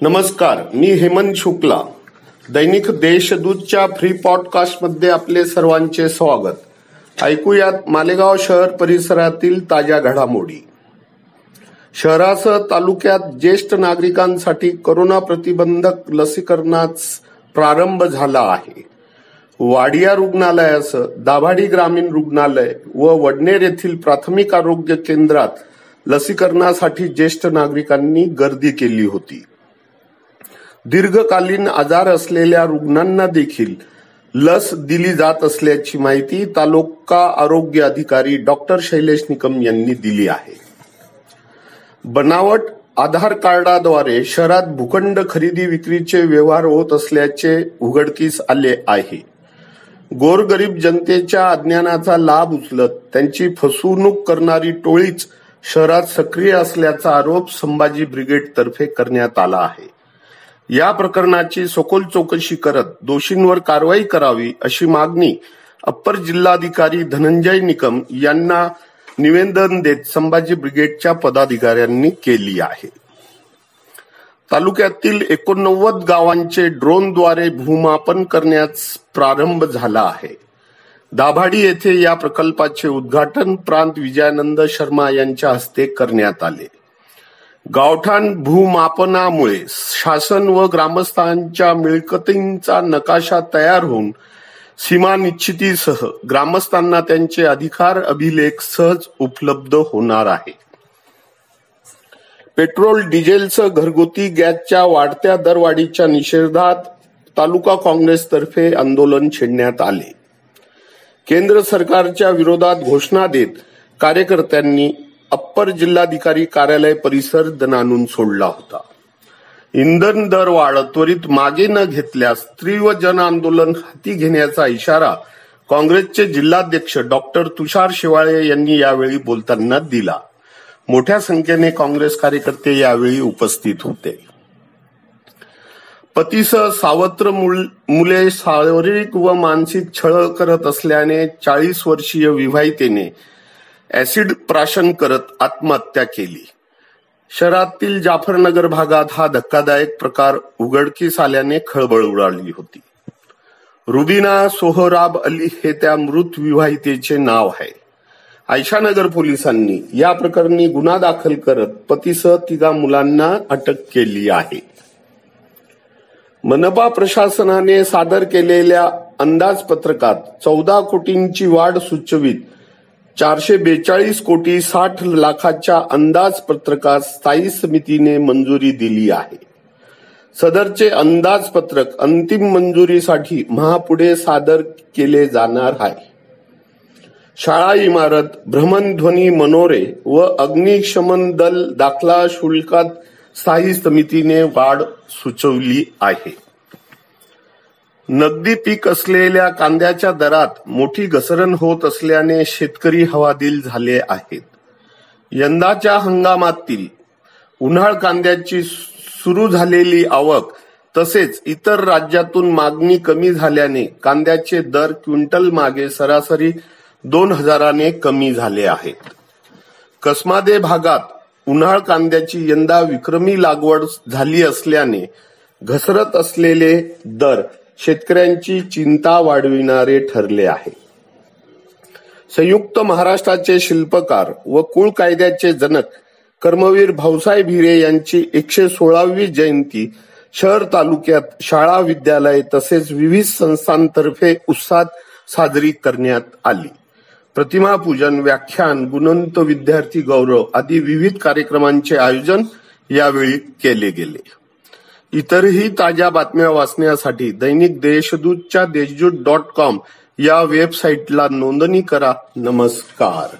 नमस्कार मी हेमंत शुक्ला. दैनिक देशदूतच्या फ्री पॉडकास्टमध्ये आपले सर्वांचे स्वागत. ऐकूयात मालेगाव शहर परिसरातील ताज्या घडामोडी. शहरासह तालुक्यात ज्येष्ठ नागरिकांसाठी कोरोना प्रतिबंधक लसीकरणास प्रारंभ झाला आहे. वाडिया रुग्णालयासह दाभाडी ग्रामीण रुग्णालय व वडनेर येथील प्राथमिक आरोग्य केंद्रात लसीकरणासाठी ज्येष्ठ नागरिकांनी गर्दी केली होती. दीर्घकालीन आजार असलेल्या रुग्णांना देखील लस दिली जात असल्याची माहिती तालुका आरोग्य अधिकारी डॉक्टर शैलेश निकम यांनी दिली आहे. बनावट आधार कार्डाद्वारे शहरात भूखंड खरेदी विक्रीचे व्यवहार होत असल्याचे उघडकीस आले आहे. गोरगरीब जनतेच्या अज्ञानाचा लाभ उचलत त्यांची फसवणूक करणारी टोळीच शहरात सक्रिय असल्याचा आरोप संभाजी ब्रिगेडतर्फे करण्यात आला आहे. या प्रकरणाची सखोल चौकशी करत दोषींवर कारवाई करावी अशी मागणी अप्पर जिल्हाधिकारी धनंजय निकम यांना निवेदन देत संभाजी ब्रिगेडच्या पदाधिकाऱ्यांनी केली आहे. तालुक्यातील एकोणनव्वद गावांचे ड्रोनद्वारे भूमापन करण्यास प्रारंभ झाला आहे. दाभाडी येथे या प्रकल्पाचे उद्घाटन प्रांत विजयानंद शर्मा यांच्या हस्ते करण्यात आले. गावठाण भूमापनामुळे शासन व ग्रामस्थांच्या मिळकतींचा नकाशा तयार होऊन सीमा निश्चितीसह ग्रामस्थांना त्यांचे अधिकार अभिलेख सहज उपलब्ध होणार आहे. पेट्रोल डिझेलचं घरगुती गॅसच्या वाढत्या दरवाढीच्या निषेधात तालुका काँग्रेसतर्फे आंदोलन छेडण्यात आले. केंद्र सरकारच्या विरोधात घोषणा देत कार्यकर्त्यांनी अप्पर जिल्हाधिकारी कार्यालय परिसर दणानून सोडला होता. इंधन दर वाढ त्वरित मागे न घेतल्यास स्त्री व जन आंदोलन हाती घेण्याचा इशारा काँग्रेसचे जिल्हाध्यक्ष डॉक्टर तुषार शिवाळे यांनी यावेळी बोलताना दिला. मोठ्या संख्येने काँग्रेस कार्यकर्ते यावेळी उपस्थित होते. पतीसह सावत्र मुले शारीरिक व मानसिक छळ करत असल्याने चाळीस वर्षीय विवाहितेने ऍसिड प्राशन करत आत्महत्या केली. शहरातील जाफरनगर भागात हा धक्कादायक प्रकार उघडकीस आल्याने खळबळ उडाली होती. रुबिना सोहराब अली हे त्या मृत विवाहितेचे नाव आहे. आयशानगर पोलिसांनी या प्रकरणी गुन्हा दाखल करत पतीसह तिघा मुलांना अटक केली आहे. मनपा प्रशासनाने सादर केलेल्या अंदाजपत्रकात चौदा कोटींची वाढ सुचवित चारशे बेचाळीस कोटी साठ लाखाच्या अंदाजपत्रकास स्थायी समितीने मंजुरी दिली आहे. सदरचे अंदाजपत्रक अंतिम मंजुरीसाठी महापुढे सादर केले जाणार आहे. शाळा इमारत भ्रमणध्वनी मनोरे व अग्निशमन दल दाखला शुल्कात स्थायी समितीने वाढ सुचवली आहे. नगदी पीक असलेल्या कांद्याच्या दरात मोठी घसरण होत असल्याने शेतकरी हवादिल झाले आहेत. यंदाच्या हंगामातील उन्हाळ कांद्याची सुरू झालेली आवक तसेच इतर राज्यातून मागणी कमी झाल्याने कांद्याचे दर क्विंटल मागे सरासरी दोन हजाराने कमी झाले आहेत. कसमादे भागात उन्हाळ कांद्याची यंदा विक्रमी लागवड झाली असल्याने घसरत असलेले दर शेतकऱ्यांची चिंता वाढविणारे ठरले आहे. संयुक्त महाराष्ट्राचे शिल्पकार व कुळ कायद्याचे जनक कर्मवीर भाऊसाहेब हिरे यांची एकशे सोळावी जयंती शहर तालुक्यात शाळा विद्यालय तसेच विविध संस्थांतर्फे उत्साहात साजरी करण्यात आली. प्रतिमा पूजन व्याख्यान गुणंत विद्यार्थी गौरव आदी विविध कार्यक्रमांचे आयोजन यावेळी केले गेले. इतरही ताज्या बातम्या वाचण्यासाठी दैनिक देशदूतच्या देशदूत डॉट कॉम या वेबसाईटला नोंदणी करा. नमस्कार.